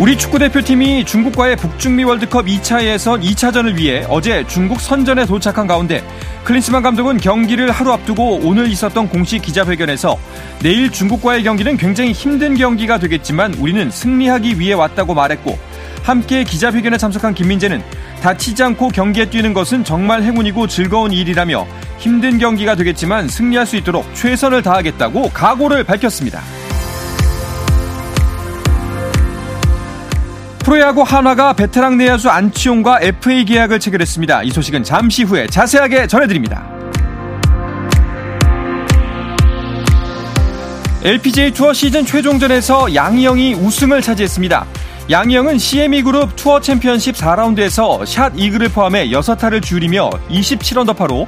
우리 축구대표팀이 중국과의 북중미 월드컵 2차 예선 2차전을 위해 어제 중국 선전에 도착한 가운데 클린스만 감독은 경기를 하루 앞두고 오늘 있었던 공식 기자회견에서 내일 중국과의 경기는 굉장히 힘든 경기가 되겠지만 우리는 승리하기 위해 왔다고 말했고 함께 기자회견에 참석한 김민재는 다치지 않고 경기에 뛰는 것은 정말 행운이고 즐거운 일이라며 힘든 경기가 되겠지만 승리할 수 있도록 최선을 다하겠다고 각오를 밝혔습니다. 프로야구 한화가 베테랑 내야수 안치홍과 FA 계약을 체결했습니다. 이 소식은 잠시 후에 자세하게 전해드립니다. LPGA 투어 시즌 최종전에서 양희영이 우승을 차지했습니다. 양희영은 CME 그룹 투어 챔피언십 4라운드에서 샷 이글을 포함해 6타를 줄이며 27언더파로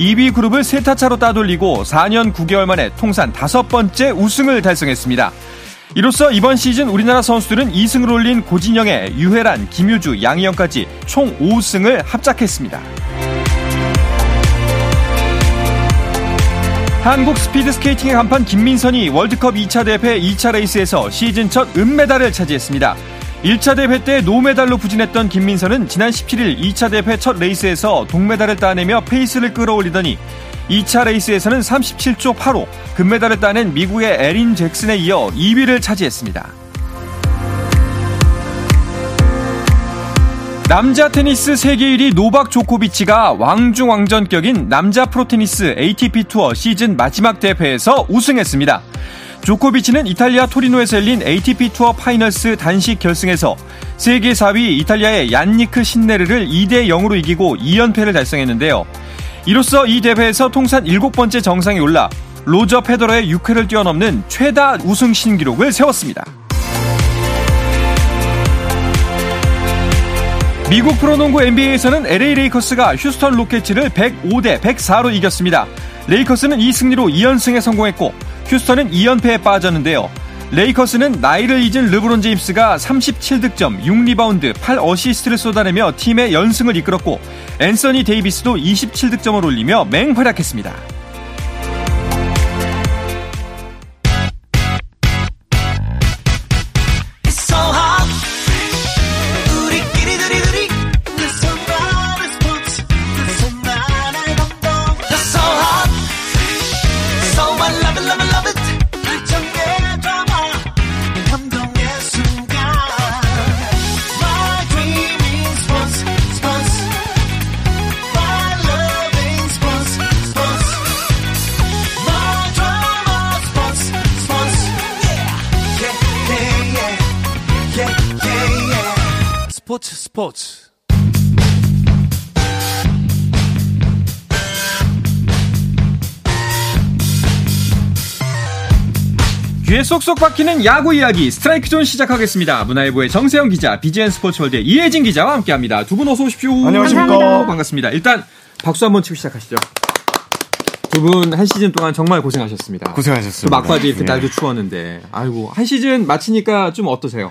2위 그룹을 3타 차로 따돌리고 4년 9개월 만에 통산 다섯 번째 우승을 달성했습니다. 이로써 이번 시즌 우리나라 선수들은 2승을 올린 고진영의 유혜란, 김유주, 양희영까지 총 5승을 합작했습니다. 한국 스피드 스케이팅의 간판 김민선이 월드컵 2차 대회 2차 레이스에서 시즌 첫 은메달을 차지했습니다. 1차 대회 때 노메달로 부진했던 김민선은 지난 17일 2차 대회 첫 레이스에서 동메달을 따내며 페이스를 끌어올리더니 2차 레이스에서는 37초 8호 금메달을 따낸 미국의 에린 잭슨에 이어 2위를 차지했습니다. 남자 테니스 세계 1위 노박 조코비치가 왕중왕전격인 남자 프로테니스 ATP 투어 시즌 마지막 대회에서 우승했습니다. 조코비치는 이탈리아 토리노에서 열린 ATP 투어 파이널스 단식 결승에서 세계 4위 이탈리아의 얀니크 신네르를 2대 0으로 이기고 2연패를 달성했는데요. 이로써 이 대회에서 통산 7번째 정상에 올라 로저 페더러의 6회를 뛰어넘는 최다 우승 신기록을 세웠습니다. 미국 프로농구 NBA에서는 LA 레이커스가 휴스턴 로켓츠를 105대 104로 이겼습니다. 레이커스는 이 승리로 2연승에 성공했고 휴스턴은 2연패에 빠졌는데요. 레이커스는 나이를 잊은 르브론 제임스가 37득점, 6리바운드, 8어시스트를 쏟아내며 팀의 연승을 이끌었고 앤서니 데이비스도 27득점을 올리며 맹활약했습니다. 스포츠 스포츠 귀에 쏙쏙 박히는 야구 이야기 스트라이크 존 시작하겠습니다. 문화일보의 정세영 기자, BGN 스포츠월드의 이혜진 기자와 함께합니다. 두 분 어서 오십시오. 안녕하십니까. 감사합니다. 반갑습니다. 일단 박수 한번 치고 시작하시죠. 두 분 한 시즌 동안 정말 고생하셨습니다. 고생하셨습니다. 또 막바지 이렇게 예. 날도 추웠는데, 아이고 한 시즌 마치니까 좀 어떠세요?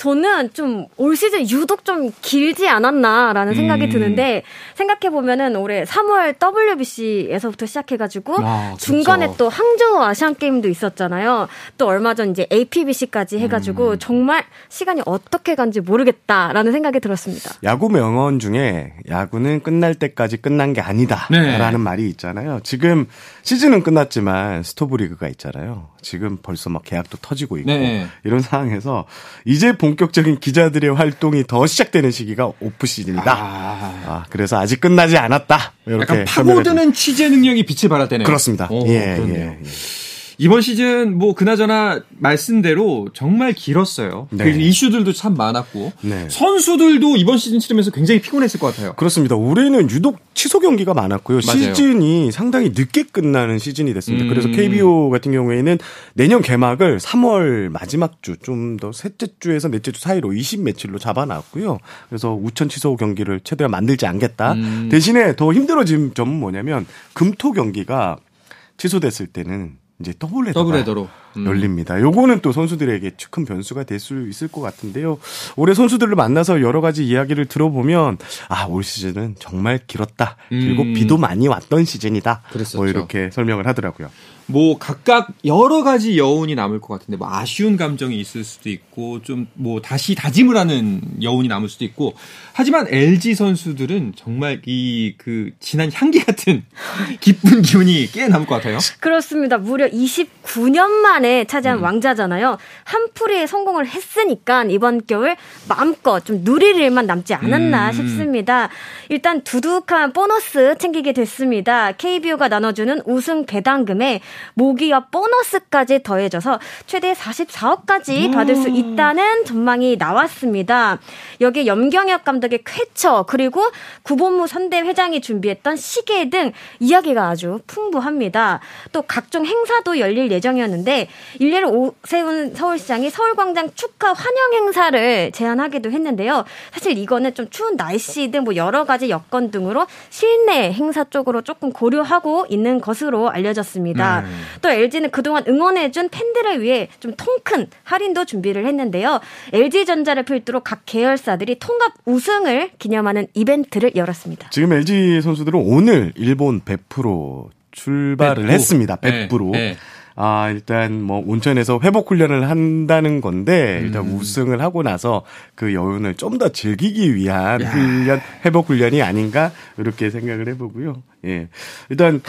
저는 좀 올 시즌 유독 좀 길지 않았나라는 생각이 음. 드는데 생각해 보면은 올해 3월 WBC에서부터 시작해가지고 아, 중간에 그렇죠. 또 항저우 아시안 게임도 있었잖아요. 또 얼마 전 이제 APBC까지 해가지고 음. 정말 시간이 어떻게 간지 모르겠다라는 생각이 들었습니다. 야구 명언 중에 야구는 끝날 때까지 끝난 게 아니다. 네. 라는 말이 있잖아요. 지금 시즌은 끝났지만 스토브리그가 있잖아요. 지금 벌써 막 계약도 터지고 있고 네. 이런 상황에서 이제 본 격적인 기자들의 활동이 더 시작되는 시기가 오프 시즌이다. 아, 아, 그래서 아직 끝나지 않았다. 이렇게 약간 파고드는 취재 능력이 빛을 발할 때네요. 그렇습니다. 오, 예. 예, 예. 이번 시즌 뭐 그나저나 말씀대로 정말 길었어요. 네. 그래서 이슈들도 참 많았고 네. 선수들도 이번 시즌 치르면서 굉장히 피곤했을 것 같아요. 그렇습니다. 올해는 유독 취소 경기가 많았고요. 맞아요. 시즌이 상당히 늦게 끝나는 시즌이 됐습니다. 음. 그래서 KBO 같은 경우에는 내년 개막을 3월 마지막 주, 좀 더 셋째 주에서 넷째 주 사이로 20 며칠로 잡아놨고요. 그래서 우천 취소 경기를 최대한 만들지 않겠다. 음. 대신에 더 힘들어진 점은 뭐냐면 금토 경기가 취소됐을 때는 이제 더블헤더가 더블헤더로. 음. 열립니다. 요거는 또 선수들에게 큰 변수가 될 수 있을 것 같은데요. 올해 선수들을 만나서 여러 가지 이야기를 들어보면 아 올 시즌은 정말 길었다. 그리고 음. 비도 많이 왔던 시즌이다. 그랬었죠. 뭐 이렇게 설명을 하더라고요. 뭐 각각 여러 가지 여운이 남을 것 같은데 뭐 아쉬운 감정이 있을 수도 있고 좀 뭐 다시 다짐을 하는 여운이 남을 수도 있고 하지만 LG 선수들은 정말 이 그 지난 향기 같은 기쁜 기운이 꽤 남을 것 같아요. 그렇습니다. 무려 29년 만에 차지한 음. 왕자잖아요. 한 풀이에 성공을 했으니까 이번 겨울 마음껏 좀 누릴 일만 남지 않았나 음. 싶습니다. 일단 두둑한 보너스 챙기게 됐습니다. KBO가 나눠주는 우승 배당금에 모기와 보너스까지 더해져서 최대 44억까지 받을 수 있다는 전망이 나왔습니다. 여기에 염경엽 감독의 쾌처 그리고 구본무 선대 회장이 준비했던 시계 등 이야기가 아주 풍부합니다. 또 각종 행사도 열릴 예정이었는데 일례로 오세훈 서울시장이 서울광장 축하 환영 행사를 제안하기도 했는데요. 사실 이거는 좀 추운 날씨 등 뭐 여러 가지 여건 등으로 실내 행사 쪽으로 조금 고려하고 있는 것으로 알려졌습니다. 또 LG는 그동안 응원해준 팬들을 위해 좀 통 큰 할인도 준비를 했는데요. LG전자를 필두로 각 계열사들이 통합 우승을 기념하는 이벤트를 열었습니다. 지금 LG 선수들은 오늘 일본 베프로 출발을 베프. 했습니다. 네, 베프로. 네. 아, 일단 뭐 온천에서 회복 훈련을 한다는 건데 일단 음. 우승을 하고 나서 그 여운을 좀 더 즐기기 위한 훈련, 회복 훈련이 아닌가 이렇게 생각을 해 보고요. 예. 일단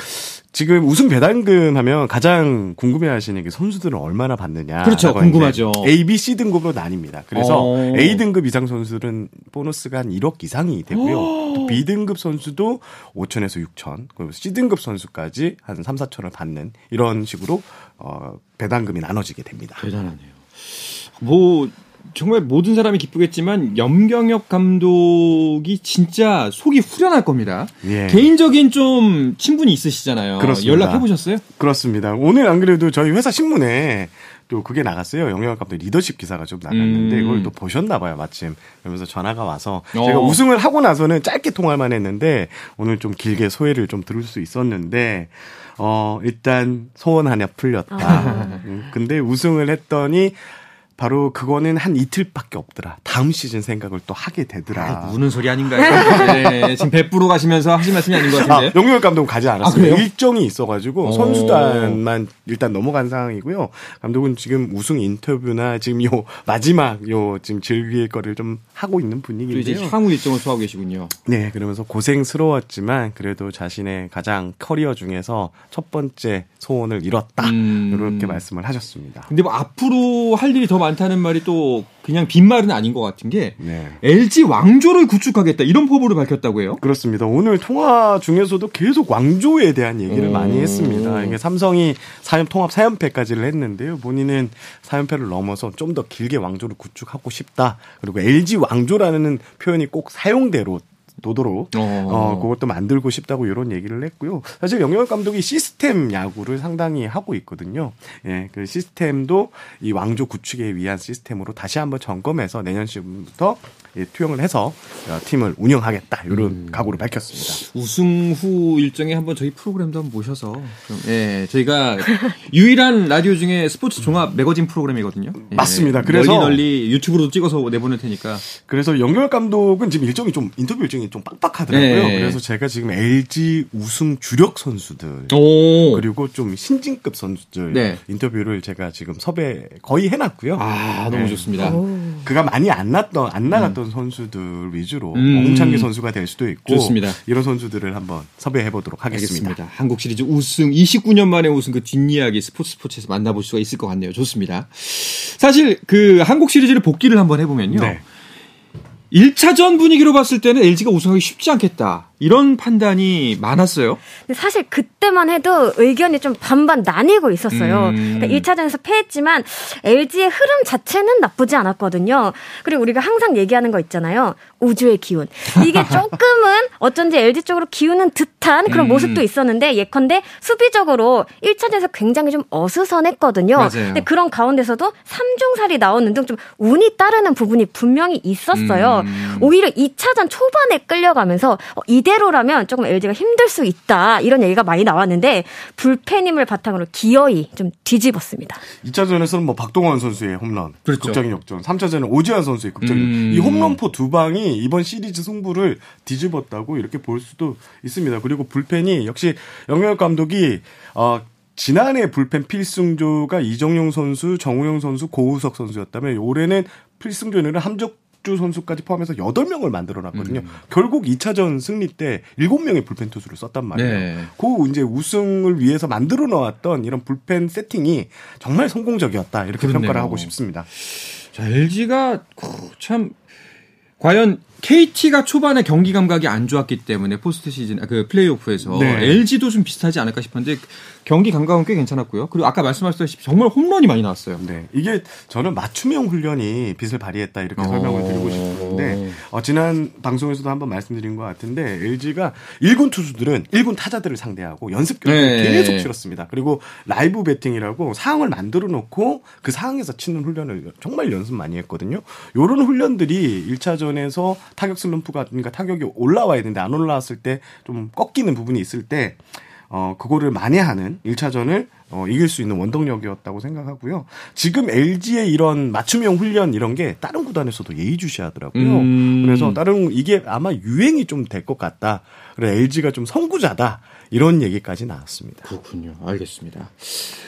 지금 우승 배당금 하면 가장 궁금해 하시는 게 선수들은 얼마나 받느냐. 그렇죠. 궁금하죠. A, B, C 등급으로 나뉩니다. 그래서 어. A 등급 이상 선수들은 보너스가 한 1억 이상이 되고요. 또 B 등급 선수도 5천에서 6천, 그리고 C 등급 선수까지 한 3, 4천을 받는 이런 식으로 어, 배당금이 나눠지게 됩니다. 대단하네요. 뭐 정말 모든 사람이 기쁘겠지만 염경엽 감독이 진짜 속이 후련할 겁니다. 예. 개인적인 좀 친분이 있으시잖아요. 그렇습니다. 연락해 보셨어요? 그렇습니다. 오늘 안 그래도 저희 회사 신문에 또 그게 나갔어요. 영영학 감독 리더십 기사가 좀 나갔는데 음. 그걸 또 보셨나 봐요. 마침. 그러면서 전화가 와서 어. 제가 우승을 하고 나서는 짧게 통화만 했는데 오늘 좀 길게 소회를 좀 들을 수 있었는데 어 일단 소원 하나 풀렸다. 음, 근데 우승을 했더니 바로 그거는 한 이틀밖에 없더라. 다음 시즌 생각을 또 하게 되더라. 아이, 우는 소리 아닌가요? 네, 지금 배부로 가시면서 하신 말씀이 아닌 것 아, 같은데. 영유열 감독은 가지 아, 않았어요. 그래요? 일정이 있어가지고 오. 선수단만 일단 넘어간 상황이고요. 감독은 지금 우승 인터뷰나 지금 요 마지막 요 지금 즐길 거를 좀 하고 있는 또 이제 분위기인데요. 향후 일정을 소화하고 계시군요. 네, 그러면서 고생스러웠지만 그래도 자신의 가장 커리어 중에서 첫 번째 소원을 이뤘다. 음. 이렇게 말씀을 하셨습니다. 근데 뭐 앞으로 할 일이 더 많다는 말이 또 그냥 빈말은 아닌 것 같은 게 네. LG 왕조를 구축하겠다 이런 포부를 밝혔다고 해요. 그렇습니다. 오늘 통화 중에서도 계속 왕조에 대한 얘기를 오. 많이 했습니다. 이게 삼성이 사연 통합 4연패까지를 했는데요. 본인은 4연패를 넘어서 좀 더 길게 왕조를 구축하고 싶다. 그리고 LG 왕조라는 표현이 꼭 사용대로 도도록 어. 어 그것도 만들고 싶다고 이런 얘기를 했고요. 사실 영영 감독이 시스템 야구를 상당히 하고 있거든요. 예, 그 시스템도 이 왕조 구축에 위한 시스템으로 다시 한번 점검해서 내년 시즌부터 예, 투영을 해서 어, 팀을 운영하겠다 이런 음. 각오를 밝혔습니다. 우승 후 일정에 한번 저희 프로그램도 한번 모셔서 좀, 예, 저희가 유일한 라디오 중에 스포츠 종합 매거진 프로그램이거든요. 예, 맞습니다. 그래서- 널리 널리 유튜브로도 찍어서 내보낼 테니까 그래서 영열 감독은 지금 일정이 좀 인터뷰 일정이 좀 빡빡하더라고요. 네. 그래서 제가 지금 LG 우승 주력 선수들 오 그리고 좀 신진급 선수들 네. 인터뷰를 제가 지금 섭외 거의 해놨고요. 아 너무 네. 좋습니다. 그가 많이 안 났던 안 나갔던 선수들 위주로 음. 홍창기 선수가 될 수도 있고 좋습니다. 이런 선수들을 한번 섭외해 보도록 하겠습니다. 알겠습니다. 한국 시리즈 우승 29년 만에 우승 그 뒷이야기 스포츠 스포츠에서 만나볼 수가 있을 것 같네요. 좋습니다. 사실 그 한국 시리즈를 복귀를 한번 해보면요. 네. 1차전 분위기로 봤을 때는 LG가 우승하기 쉽지 않겠다. 이런 판단이 많았어요. 사실 그때만 해도 의견이 좀 반반 나뉘고 있었어요. 음. 그러니까 1차전에서 패했지만 LG의 흐름 자체는 나쁘지 않았거든요. 그리고 우리가 항상 얘기하는 거 있잖아요. 우주의 기운. 이게 조금은 어쩐지 LG 쪽으로 기우는 듯한 그런 음. 모습도 있었는데 예컨대 수비적으로 1차전에서 굉장히 좀 어수선했거든요. 맞아요. 근데 그런 가운데서도 3중살이 나오는 등 좀 운이 따르는 부분이 분명히 있었어요. 음. 오히려 2차전 초반에 끌려가면서 어, 이대 이대로라면 조금 LG가 힘들 수 있다 이런 얘기가 많이 나왔는데 불펜 힘을 바탕으로 기어이 좀 뒤집었습니다. 2차전에서는 뭐 박동원 선수의 홈런, 그렇죠. 극적인 역전. 3차전은 오지환 선수의 극적인 음. 이 홈런포 두 방이 이번 시리즈 승부를 뒤집었다고 이렇게 볼 수도 있습니다. 그리고 불펜이 역시 영역 감독이 어 지난해 불펜 필승조가 이정용 선수, 정우영 선수, 고우석 선수였다면 올해는 필승조는 함적 주 선수까지 포함해서 8명을 만들어 놨거든요. 음. 결국 2차전 승리 때 7명의 불펜 투수를 썼단 말이에요. 네. 그 이제 우승을 위해서 만들어 놓았던 이런 불펜 세팅이 정말 성공적이었다. 이렇게 그렇네요. 평가를 하고 싶습니다. 자, LG가 참 과연 KT가 초반에 경기 감각이 안 좋았기 때문에 포스트 시즌 아, 그 플레이오프에서 네. LG도 좀 비슷하지 않을까 싶었는데 경기 감각은 꽤 괜찮았고요. 그리고 아까 말씀하셨다시피 정말 홈런이 많이 나왔어요. 네. 이게 저는 맞춤형 훈련이 빛을 발휘했다 이렇게 어. 설명을 드리고 싶은데 어, 지난 방송에서도 한번 말씀드린 것 같은데 LG가 1군 투수들은 1군 타자들을 상대하고 연습 경기를 네. 계속 치렀습니다. 그리고 라이브 배팅이라고 상황을 만들어 놓고 그 상황에서 치는 훈련을 정말 연습 많이 했거든요. 요런 훈련들이 1차전에서 타격 슬럼프가 그러니까? 타격이 올라와야 되는데 안 올라왔을 때 좀 꺾이는 부분이 있을 때 어, 그거를 만회하는 1차전을 어, 이길 수 있는 원동력이었다고 생각하고요. 지금 LG의 이런 맞춤형 훈련 이런 게 다른 구단에서도 예의주시하더라고요. 음. 그래서 다른 이게 아마 유행이 좀 될 것 같다. 그래 LG가 좀 선구자다. 이런 얘기까지 나왔습니다. 그렇군요. 알겠습니다.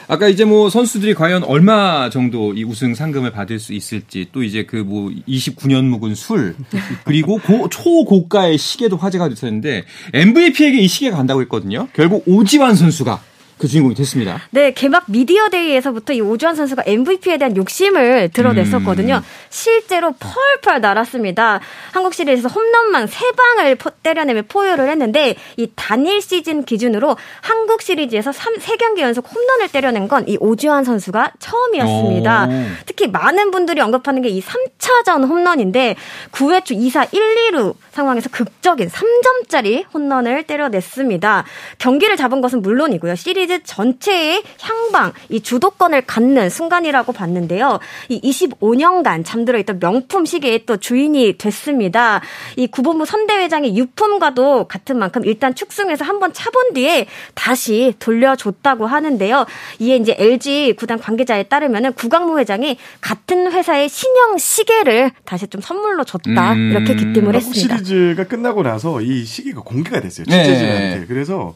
아까 이제 뭐 선수들이 과연 얼마 정도 이 우승 상금을 받을 수 있을지 또 이제 그 뭐 29년 묵은 술 그리고 고, 초고가의 시계도 화제가 됐었는데 MVP에게 이 시계가 간다고 했거든요. 결국 오지환 선수가 그 주인공이 됐습니다. 네, 개막 미디어 데이에서부터 이 오주환 선수가 MVP에 대한 욕심을 드러냈었거든요. 음. 실제로 펄펄 날았습니다. 한국 시리즈에서 홈런만 3방을 때려내며 포효를 했는데 이 단일 시즌 기준으로 한국 시리즈에서 3, 3경기 연속 홈런을 때려낸 건 이 오주환 선수가 처음이었습니다. 오. 특히 많은 분들이 언급하는 게 이 3차전 홈런인데 9회 초 2사 1, 2루 상황에서 극적인 3점짜리 홈런을 때려냈습니다. 경기를 잡은 것은 물론이고요. 시리즈 전체의 향방, 이 주도권을 갖는 순간이라고 봤는데요. 이 25년간 잠들어 있던 명품 시계의 또 주인이 됐습니다. 이 구본부 선대회장의 유품과도 같은 만큼 일단 축승해서 한번 차본 뒤에 다시 돌려줬다고 하는데요. 이에 이제 LG 구단 관계자에 따르면은 구강모 회장이 같은 회사의 신형 시계를 다시 좀 선물로 줬다 음. 이렇게 기뜸을 한국 했습니다. 시리즈가 끝나고 나서 이 시기가 공개가 됐어요. 네. 취재진한테. 그래서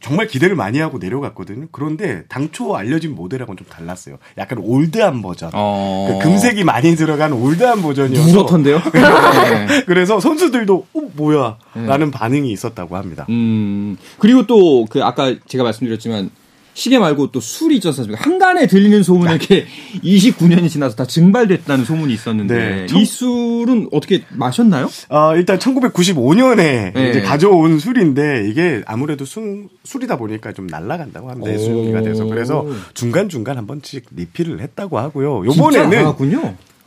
정말 기대를 많이 하고 내려갔거든요. 그런데 당초 알려진 모델하고는 좀 달랐어요. 약간 올드한 버전. 어. 그 금색이 많이 들어간 올드한 버전이어서 누렇던데요? 네. 그래서 선수들도 어 뭐야 라는 반응이 있었다고 합니다. 음, 그리고 또 그 아까 제가 말씀드렸지만 시계 말고 또 술이 있지 않습니까? 한간에 들리는 소문이 이렇게 29년이 지나서 다 증발됐다는 소문이 있었는데 네. 이 술은 어떻게 마셨나요? 어, 일단 1995년에 네. 이제 가져온 술인데 이게 아무래도 술, 술이다 보니까 좀 날아간다고 합니다. 오. 수용기가 돼서. 그래서 중간중간 한 번씩 리필을 했다고 하고요. 요번에는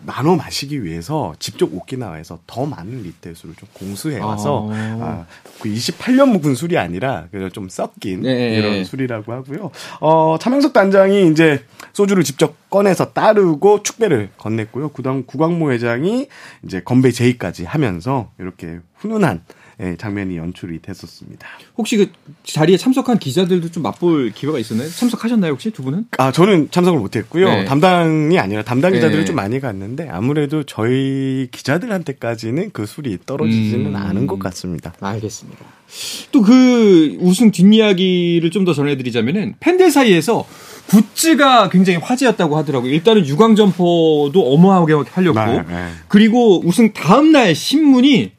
나눠 마시기 위해서 직접 오키나와에서 더 많은 리터 술을 좀 공수해 와서 아. 아, 그 28년 묵은 술이 아니라 그좀 섞인 네. 이런 술이라고 하고요. 어, 차명석 단장이 이제 소주를 직접 꺼내서 따르고 축배를 건넸고요. 구당 구광모 회장이 이제 건배 제의까지 하면서 이렇게 훈훈한 예, 장면이 연출이 됐었습니다. 혹시 그 자리에 참석한 기자들도 좀 맛볼 기회가 있었나요? 참석하셨나요 혹시 두 분은? 아, 저는 참석을 못했고요. 네. 담당이 아니라 담당 기자들을 네. 좀 많이 갔는데 아무래도 저희 기자들한테까지는 그 술이 떨어지지는 음. 않은 것 같습니다. 알겠습니다. 또 그 우승 뒷이야기를 좀 더 전해드리자면은 팬들 사이에서 굿즈가 굉장히 화제였다고 하더라고요. 일단은 유광 점퍼도 어마하게 팔렸고, 네, 네. 그리고 우승 다음 날 신문이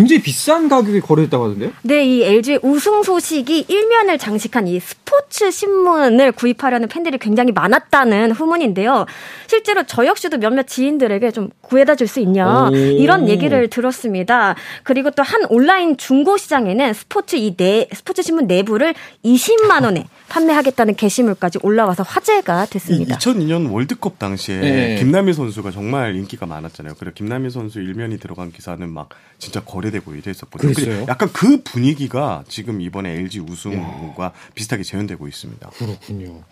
굉장히 비싼 가격에 거래됐다고 하던데요? 네, 이 LG의 우승 소식이 일면을 장식한 이 스포츠 신문을 구입하려는 팬들이 굉장히 많았다는 후문인데요. 실제로 저 역시도 몇몇 지인들에게 좀 구해다 줄 수 있냐 오. 이런 얘기를 들었습니다. 그리고 또 한 온라인 중고 시장에는 스포츠 이 네, 스포츠 신문 내부를 20만 원에 판매하겠다는 게시물까지 올라와서 화제가 이 됐습니다. 2002년 월드컵 당시에 네. 김남일 선수가 정말 인기가 많았잖아요. 그래 김남일 선수 일면이 들어간 기사는 막 진짜 거래 되고 이랬었거든요. 그랬어요? 약간 그 분위기가 지금 이번에 LG 우승과 비슷하게 재현되고 있습니다. 그렇군요.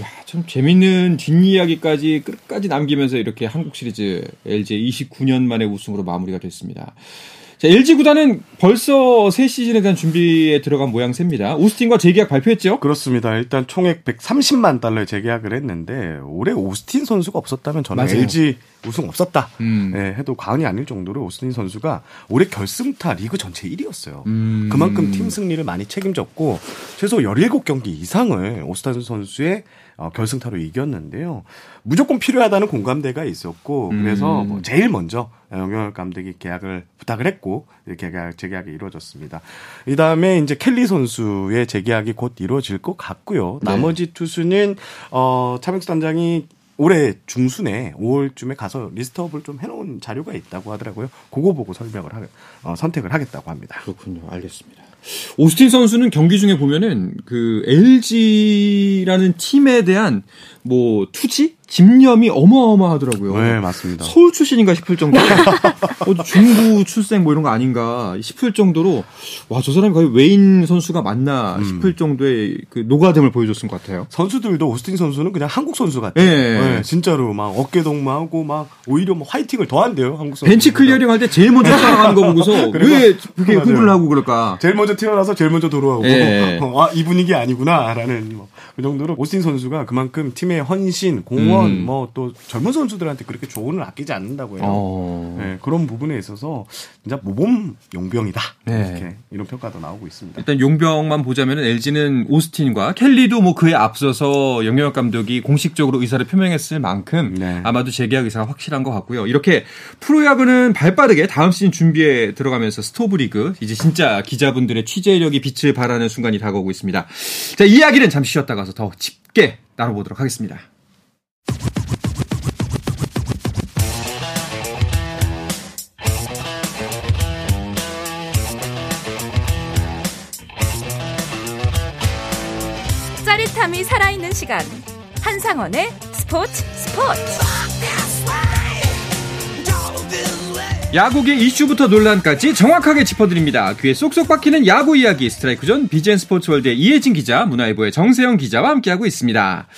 야, 참 재밌는 뒷이야기까지 끝까지 남기면서 이렇게 한국 시리즈 LG 29년 만에 우승으로 마무리가 됐습니다. 자, LG 구단은 벌써 새 시즌에 대한 준비에 들어간 모양새입니다. 오스틴과 재계약 발표했죠? 그렇습니다. 일단 총액 130만 달러에 재계약을 했는데 올해 오스틴 선수가 없었다면 저는 맞아요. LG 우승 없었다 음. 예, 해도 과언이 아닐 정도로 오스틴 선수가 올해 결승타 리그 전체 1위였어요. 음. 그만큼 팀 승리를 많이 책임졌고 최소 17경기 이상을 오스틴 선수의 어, 결승타로 이겼는데요. 무조건 필요하다는 공감대가 있었고 그래서 음. 뭐 제일 먼저 영영혁 감독이 계약을 부탁을 했고 계약 재계약이 이루어졌습니다. 이 다음에 이제 켈리 선수의 재계약이 곧 이루어질 것 같고요. 네. 나머지 투수는 어 차명수 단장이 올해 중순에 5월쯤에 가서 리스트업을 좀 해놓은 자료가 있다고 하더라고요. 그거 보고 설명을 하, 어, 선택을 하겠다고 합니다. 그렇군요. 알겠습니다. 오스틴 선수는 경기 중에 보면은 그 LG라는 팀에 대한 뭐 투지 집념이 어마어마하더라고요. 네, 맞습니다. 서울 출신인가 싶을 정도로 어, 중부 출생 뭐 이런 거 아닌가 싶을 정도로 와 저 사람이 거의 외인 선수가 맞나 음. 싶을 정도의 그 녹아듦을 보여줬을 것 같아요. 선수들도 오스틴 선수는 그냥 한국 선수 같아요. 예. 네, 진짜로 막 어깨 동무하고 막 오히려 뭐 화이팅을 더 한대요. 한국 선수. 벤치 클리어링 할 때 제일 먼저 따라가는 거 보고서 그리고- 왜 그렇게 맞아요. 흥분을 하고 그럴까? 제일 먼저 튀어나가서 제일 먼저 돌아오고 예. 아이 분위기 아니구나라는 뭐, 그 정도로 오스틴 선수가 그만큼 팀의 헌신, 공헌, 음. 뭐또 젊은 선수들한테 그렇게 조언을 아끼지 않는다고 해요. 어. 네, 그런 부분에 있어서 진짜 모범 용병이다 네. 이렇게 이런 평가도 나오고 있습니다. 일단 용병만 보자면 LG는 오스틴과 켈리도 뭐 그에 앞서서 영영혁 감독이 공식적으로 의사를 표명했을 만큼 네. 아마도 재계약 의사가 확실한 것 같고요. 이렇게 프로야구는 발빠르게 다음 시즌 준비에 들어가면서 스토브리그 이제 진짜 기자분들의 취재력이 빛을 발하는 순간이 다가오고 있습니다. 자 이야기는 잠시 쉬었다 가 서더 짙게 나눠보도록 하겠습니다. 짜릿함이 살아있는 시간 한상원의 스포츠 스포츠 야구계 이슈부터 논란까지 정확하게 짚어드립니다. 귀에 쏙쏙 박히는 야구 이야기 스트라이크 존 비젠 스포츠월드의 이혜진 기자, 문화일보의 정세영 기자와 함께하고 있습니다.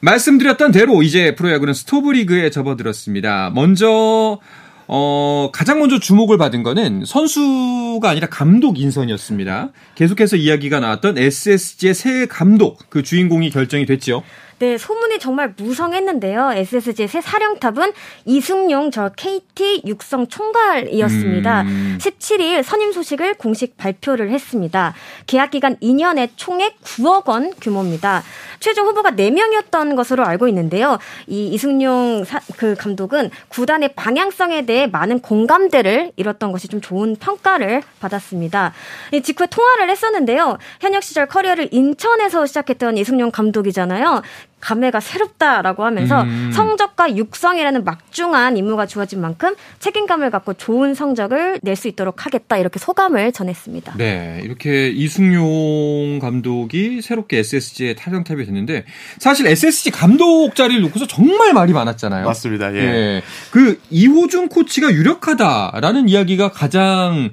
말씀드렸던 대로 이제 프로야구는 스토브리그에 접어들었습니다. 먼저 어, 가장 먼저 주목을 받은 거는 선수가 아니라 감독 인선이었습니다. 계속해서 이야기가 나왔던 SSG의 새 감독, 그 주인공이 결정이 됐죠. 네, 소문이 정말 무성했는데요. SSG의 새 사령탑은 이승용 저 KT 육성 총괄이었습니다. 음. 17일 선임 소식을 공식 발표를 했습니다. 계약 기간 2년에 총액 9억 원 규모입니다. 최종 후보가 4명이었던 것으로 알고 있는데요. 이 이승용 사- 그 감독은 구단의 방향성에 대해 많은 공감대를 이뤘던 것이 좀 좋은 평가를 받았습니다. 이 직후에 통화를 했었는데요. 현역 시절 커리어를 인천에서 시작했던 이승용 감독이잖아요. 감회가 새롭다라고 하면서 음. 성적과 육성이라는 막중한 임무가 주어진 만큼 책임감을 갖고 좋은 성적을 낼 수 있도록 하겠다 이렇게 소감을 전했습니다. 네, 이렇게 이승용 감독이 새롭게 SSG의 타령탑이 됐는데 사실 SSG 감독 자리를 놓고서 정말 말이 많았잖아요. 맞습니다. 예. 예. 그 이호준 코치가 유력하다라는 이야기가 가장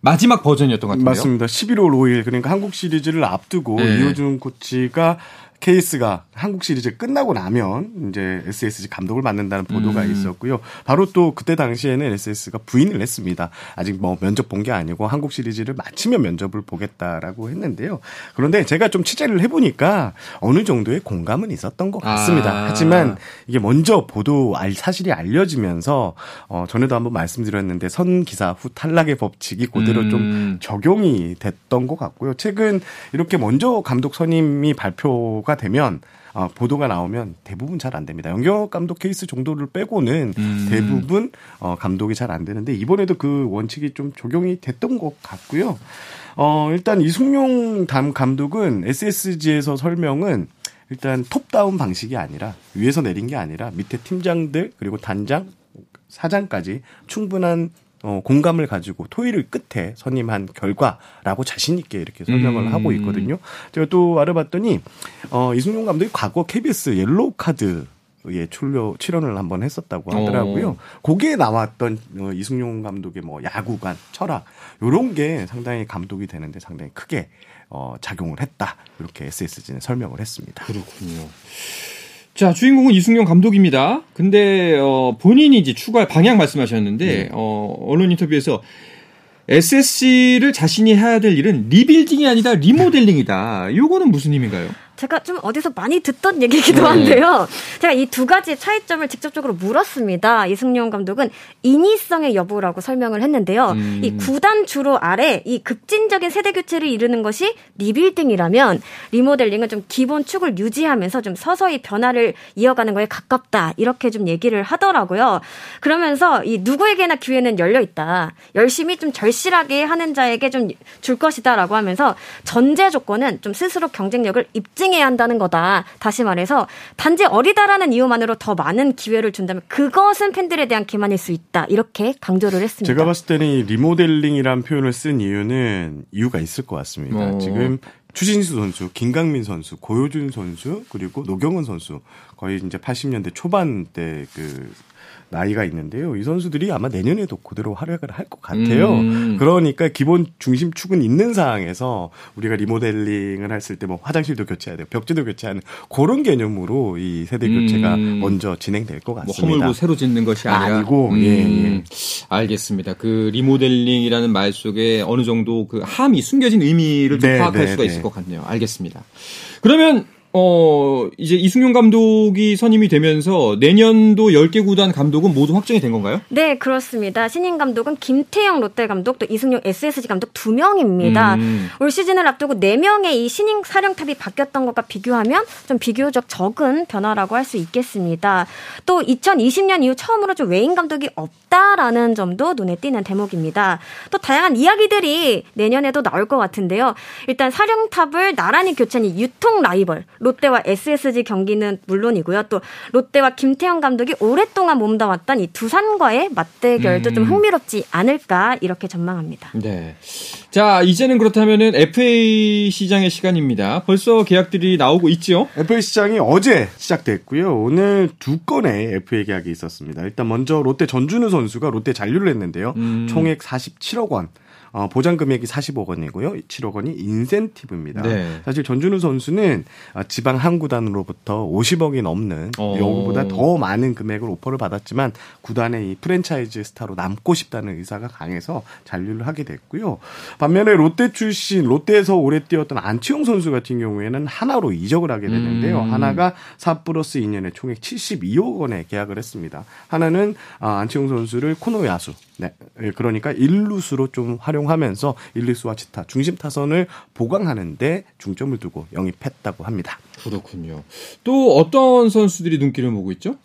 마지막 버전이었던 것 같은데요. 맞습니다. 11월 5일 그러니까 한국 시리즈를 앞두고 네. 이호준 코치가 케이스가 한국 시리즈 끝나고 나면 이제 SSG 감독을 맡는다는 보도가 음. 있었고요. 바로 또 그때 당시에는 SS가 부인을 했습니다. 아직 뭐 면접 본 게 아니고 한국 시리즈를 마치면 면접을 보겠다라고 했는데요. 그런데 제가 좀 취재를 해보니까 어느 정도의 공감은 있었던 것 같습니다. 아. 하지만 이게 먼저 보도 알, 사실이 알려지면서 어, 전에도 한번 말씀드렸는데 선 기사 후 탈락의 법칙이 그대로 좀 음. 적용이 됐던 것 같고요. 최근 이렇게 먼저 감독 선임이 발표가 되면 어, 보도가 나오면 대부분 잘 안 됩니다. 영경 감독 케이스 정도를 빼고는 음. 대부분 어, 감독이 잘 안 되는데 이번에도 그 원칙이 좀 적용이 됐던 것 같고요. 어, 일단 이승용 담 감독은 SSG에서 설명은 일단 톱다운 방식이 아니라 위에서 내린 게 아니라 밑에 팀장들 그리고 단장 사장까지 충분한 어, 공감을 가지고 토의를 끝에 선임한 결과라고 자신 있게 이렇게 설명을 음. 하고 있거든요. 제가 또 알아봤더니 어, 이숭용 감독이 과거 KBS 옐로우 카드 에 출려 출연을 한번 했었다고 하더라고요. 어. 거기에 나왔던 어, 이숭용 감독의 뭐 야구관 철학 요런 게 상당히 감독이 되는데 상당히 크게 어, 작용을 했다 이렇게 SSG는 설명을 했습니다. 그렇군요. 자, 주인공은 이숭용 감독입니다. 근데 어, 본인이 이제 추구 방향 말씀하셨는데 네. 어, 언론 인터뷰에서 SSG를 자신이 해야 될 일은 리빌딩이 아니다 리모델링이다. 요거는 무슨 의미인가요? 제가 좀 어디서 많이 듣던 얘기이기도 네. 한데요. 제가 이 두 가지 차이점을 직접적으로 물었습니다. 이숭용 감독은 인위성의 여부라고 설명을 했는데요. 음. 이 구단 주도 아래 이 급진적인 세대 교체를 이루는 것이 리빌딩이라면 리모델링은 좀 기본 축을 유지하면서 좀 서서히 변화를 이어가는 거에 가깝다. 이렇게 좀 얘기를 하더라고요. 그러면서 이 누구에게나 기회는 열려 있다. 열심히 좀 절실하게 하는 자에게 좀 줄 것이다라고 하면서 전제 조건은 좀 스스로 경쟁력을 입증 해야 한다는 거다. 다시 말해서 단지 어리다라는 이유만으로 더 많은 기회를 준다면 그것은 팬들에 대한 기만일 수 있다. 이렇게 강조를 했습니다. 제가 봤을 때는 이 리모델링이란 표현을 쓴 이유는 이유가 있을 것 같습니다. 어. 지금 추신수 선수, 김강민 선수, 고효준 선수, 그리고 노경은 선수 거의 이제 80년대 초반 때그 나이가 있는데요. 이 선수들이 아마 내년에도 그대로 활약을 할 것 같아요. 음. 그러니까 기본 중심축은 있는 상황에서 우리가 리모델링을 했을 때 뭐 화장실도 교체해야 돼요. 벽지도 교체하는 그런 개념으로 이 세대 교체가 음. 먼저 진행될 것뭐 같습니다. 허물고 새로 짓는 것이 아니라 아니고, 예, 예. 알겠습니다. 그 리모델링이라는 말 속에 어느 정도 그 함의 숨겨진 의미를 좀 네, 파악할 네, 수가 네. 있을 것 같네요. 알겠습니다. 그러면 어 이제 이승용 감독이 선임이 되면서 내년도 10개 구단 감독은 모두 확정이 된 건가요? 네, 그렇습니다. 신인 감독은 김태형 롯데 감독, 또 이승용 SSG 감독 두 명입니다. 음. 올 시즌을 앞두고 네 명의 이 신인 사령탑이 바뀌었던 것과 비교하면 좀 비교적 적은 변화라고 할 수 있겠습니다. 또 2020년 이후 처음으로 좀 외인 감독이 없 다라는 점도 눈에 띄는 대목입니다. 또 다양한 이야기들이 내년에도 나올 것 같은데요. 일단 사령탑을 나란히 교체한 이 유통 라이벌 롯데와 SSG 경기는 물론이고요. 또 롯데와 김태형 감독이 오랫동안 몸담았던 이 두산과의 맞대결도 좀 음. 흥미롭지 않을까 이렇게 전망합니다. 네. 자, 이제는 그렇다면은 FA 시장의 시간입니다. 벌써 계약들이 나오고 있지요? FA 시장이 어제 시작됐고요. 오늘 두 건의 FA 계약이 있었습니다. 일단 먼저 롯데 전준우 선 수가 롯데 잔류를 했는데요. 음. 총액 47억 원. 어, 보장 금액이 40억 원이고요. 7억 원이 인센티브입니다. 네. 사실 전준우 선수는 어, 지방 한 구단으로부터 50억이 넘는 어. 여기보다 더 많은 금액을 오퍼를 받았지만 구단의 이 프랜차이즈 스타로 남고 싶다는 의사가 강해서 잔류를 하게 됐고요. 반면에 롯데 출신 롯데에서 오래 뛰었던 안치홍 선수 같은 경우에는 하나로 이적을 하게 되는데요. 음. 하나가 4 플러스 2년에 총액 72억 원에 계약을 했습니다. 하나는 아, 안치홍 선수를 코너 야수, 네, 예, 그러니까 일루수로 좀 활용 하면서 일루수와 치타 중심 타선을 보강하는데 중점을 두고 영입했다고 합니다. 그렇군요. 또 어떤 선수들이 눈길을 모고 있죠?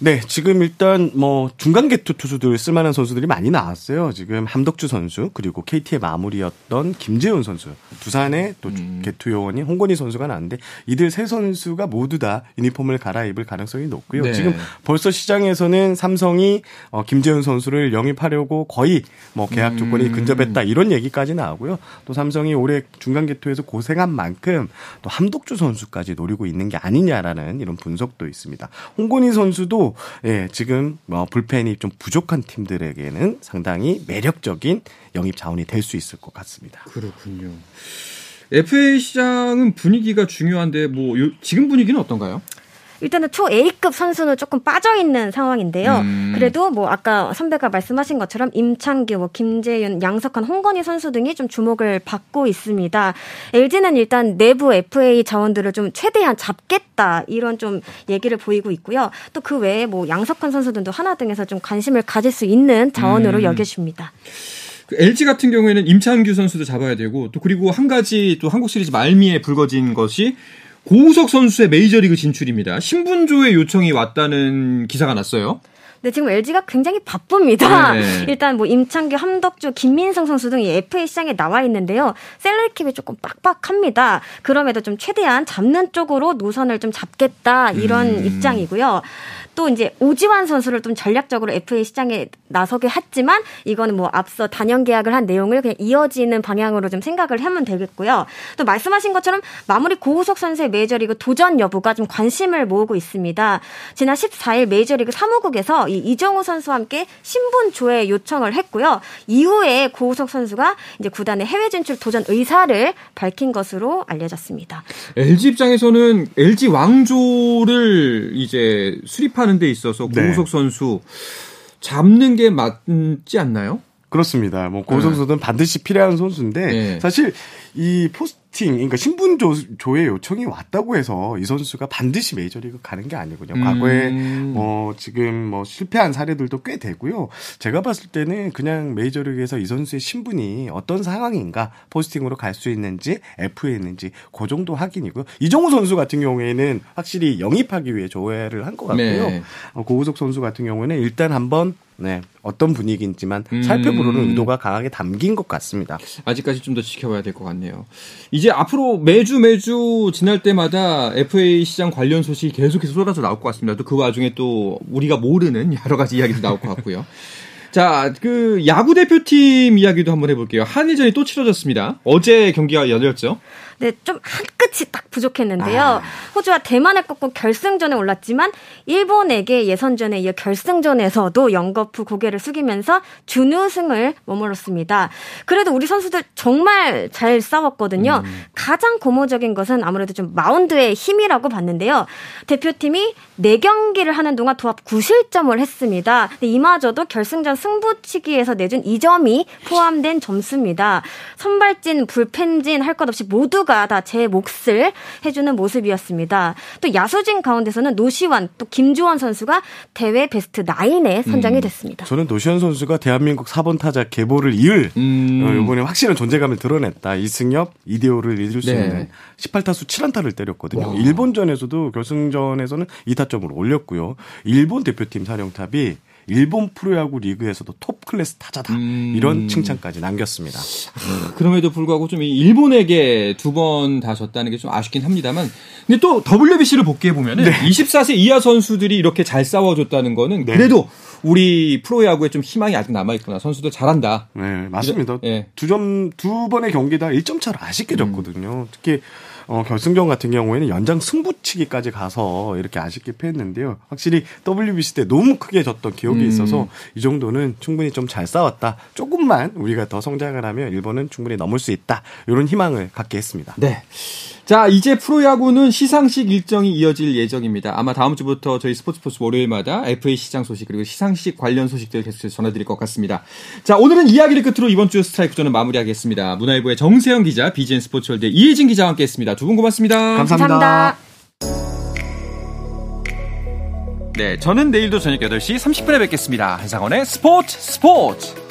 네, 지금 일단 뭐 중간 개투 투수들 쓸만한 선수들이 많이 나왔어요. 지금 함덕주 선수 그리고 KT의 마무리였던 김재훈 선수, 두산의 또 음. 개투 요원인 홍건희 선수가 나왔는데 이들 세 선수가 모두 다 유니폼을 갈아입을 가능성이 높고요. 네. 지금 벌써 시장에서는 삼성이 어, 김재훈 선수를 영입하려고 거의 뭐 계약 조건이 음. 근접했다 이런 얘기까지 나오고요. 또 삼성이 올해 중간 개투에서 고생한 만큼 또 함덕주 선수까지 노리고 있는 게 아니냐라는 이런 분석도 있습니다. 홍건희 선수도 예, 지금 뭐 불펜이 좀 부족한 팀들에게는 상당히 매력적인 영입 자원이 될 수 있을 것 같습니다. 그렇군요. FA 시장은 분위기가 중요한데 뭐 요- 지금 분위기는 어떤가요? 일단은 초 A급 선수는 조금 빠져 있는 상황인데요. 음. 그래도 뭐 아까 선배가 말씀하신 것처럼 임창규, 뭐 김재윤, 양석환, 홍건희 선수 등이 좀 주목을 받고 있습니다. LG는 일단 내부 FA 자원들을 좀 최대한 잡겠다 이런 좀 얘기를 보이고 있고요. 또 그 외에 뭐 양석환 선수 등도 하나 등에서 좀 관심을 가질 수 있는 자원으로 음. 여겨집니다. 그 LG 같은 경우에는 임창규 선수도 잡아야 되고 또 그리고 한 가지 또 한국 시리즈 말미에 불거진 것이 고우석 선수의 메이저리그 진출입니다. 신분조의 요청이 왔다는 기사가 났어요. 네, 지금 LG가 굉장히 바쁩니다. 네. 일단 뭐 임창규, 함덕주, 김민성 선수 등이 FA 시장에 나와 있는데요. 셀러리 캡이 조금 빡빡합니다. 그럼에도 좀 최대한 잡는 쪽으로 노선을 좀 잡겠다 이런 음. 입장이고요. 또 이제 오지환 선수를 좀 전략적으로 FA 시장에 나서게 했지만 이거는 뭐 앞서 단연 계약을 한 내용을 그냥 이어지는 방향으로 좀 생각을 하면 되겠고요. 또 말씀하신 것처럼 마무리 고우석 선수의 메이저리그 도전 여부가 좀 관심을 모으고 있습니다. 지난 14일 메이저리그 사무국에서 이 이정우 선수와 함께 신분 조회 요청을 했고요. 이후에 고우석 선수가 이제 구단의 해외 진출 도전 의사를 밝힌 것으로 알려졌습니다. LG 입장에서는 LG 왕조를 이제 수립하는 데 있어서 네. 고우석 선수 잡는 게 맞지 않나요? 그렇습니다. 뭐 고우 선수는 반드시 필요한 선수인데 네. 사실 이 포스팅 그러니까 신분 조, 조의 요청이 왔다고 해서 이 선수가 반드시 메이저리그 가는 게 아니군요. 음. 과거에 뭐 지금 뭐 실패한 사례들도 꽤 되고요. 제가 봤을 때는 그냥 메이저리그에서 이 선수의 신분이 어떤 상황인가 포스팅으로 갈 수 있는지 F에 있는지 그 정도 확인이고요. 이정우 선수 같은 경우에는 확실히 영입하기 위해 조회를 한 것 같고요. 네. 어, 고우석 선수 같은 경우는 일단 한번 네, 어떤 분위기인지만 음. 살펴보려는 의도가 강하게 담긴 것 같습니다. 아직까지 좀 더 지켜봐야 될 것 같네요. 이제 앞으로 매주 매주 지날 때마다 FA 시장 관련 소식이 계속해서 쏟아져 나올 것 같습니다. 또 그 와중에 또 우리가 모르는 여러 가지 이야기도 나올 것 같고요. 자, 그 야구 대표팀 이야기도 한번 해볼게요. 한일전이 또 치러졌습니다. 어제 경기가 열렸죠. 네, 좀 한 끝이 딱 부족했는데요. 호주와 대만을 꺾고 결승전에 올랐지만 일본에게 예선전에 이어 결승전에서도 영거푸 고개를 숙이면서 준우승을 머물렀습니다. 그래도 우리 선수들 정말 잘 싸웠거든요. 가장 고무적인 것은 아무래도 좀 마운드의 힘이라고 봤는데요. 대표팀이 4경기를 하는 동안 도합 9실점을 했습니다. 이마저도 결승전 승부치기에서 내준 2점이 포함된 점수입니다. 선발진, 불펜진 할 것 없이 모두 가 다 제 몫을 해주는 모습이었습니다. 또 야수진 가운데서는 노시환, 또 김주원 선수가 대회 베스트 9에 선정이 됐습니다. 저는 노시환 선수가 대한민국 4번 타자 계보를 이을 음. 어, 이번에 확실한 존재감을 드러냈다. 이승엽, 이대호를 이을 수 네. 있는 18타수 7안타를 때렸거든요. 와. 일본전에서도 결승전에서는 2타점을 올렸고요. 일본 대표팀 사령탑이 일본 프로야구 리그에서도 톱 클래스 타자다. 음. 이런 칭찬까지 남겼습니다. 그럼에도 불구하고 좀이 일본에게 두 번 다 졌다는 게 좀 아쉽긴 합니다만. 근데 또 WBC를 복귀해 보면은 24세 이하 선수들이 이렇게 잘 싸워줬다는 거는 네. 그래도 우리 프로야구에 좀 희망이 아직 남아 있구나. 선수들 잘한다. 네, 맞습니다. 예. 두 점, 두 번의 경기 다 1점 차로 아쉽게 졌거든요. 특히, 어, 결승전 같은 경우에는 연장 승부치기까지 가서 이렇게 아쉽게 패했는데요. 확실히 WBC 때 너무 크게 졌던 기억이 음. 있어서 이 정도는 충분히 좀 잘 싸웠다. 조금만 우리가 더 성장을 하면 일본은 충분히 넘을 수 있다. 이런 희망을 갖게 했습니다. 네. 자, 이제 프로야구는 시상식 일정이 이어질 예정입니다. 아마 다음 주부터 저희 스포츠 포츠 월요일마다 FA 시장 소식 그리고 시상식 관련 소식들 계속해서 전해드릴 것 같습니다. 자, 오늘은 이야기를 끝으로 이번 주 스트라이크 저는 마무리하겠습니다. 문화일보의 정세영 기자, BGN 스포츠월드 이혜진 기자와 함께했습니다. 두 분 고맙습니다. 감사합니다. 네, 저는 내일도 저녁 8시 30분에 뵙겠습니다. 한상원의 스포츠 스포츠!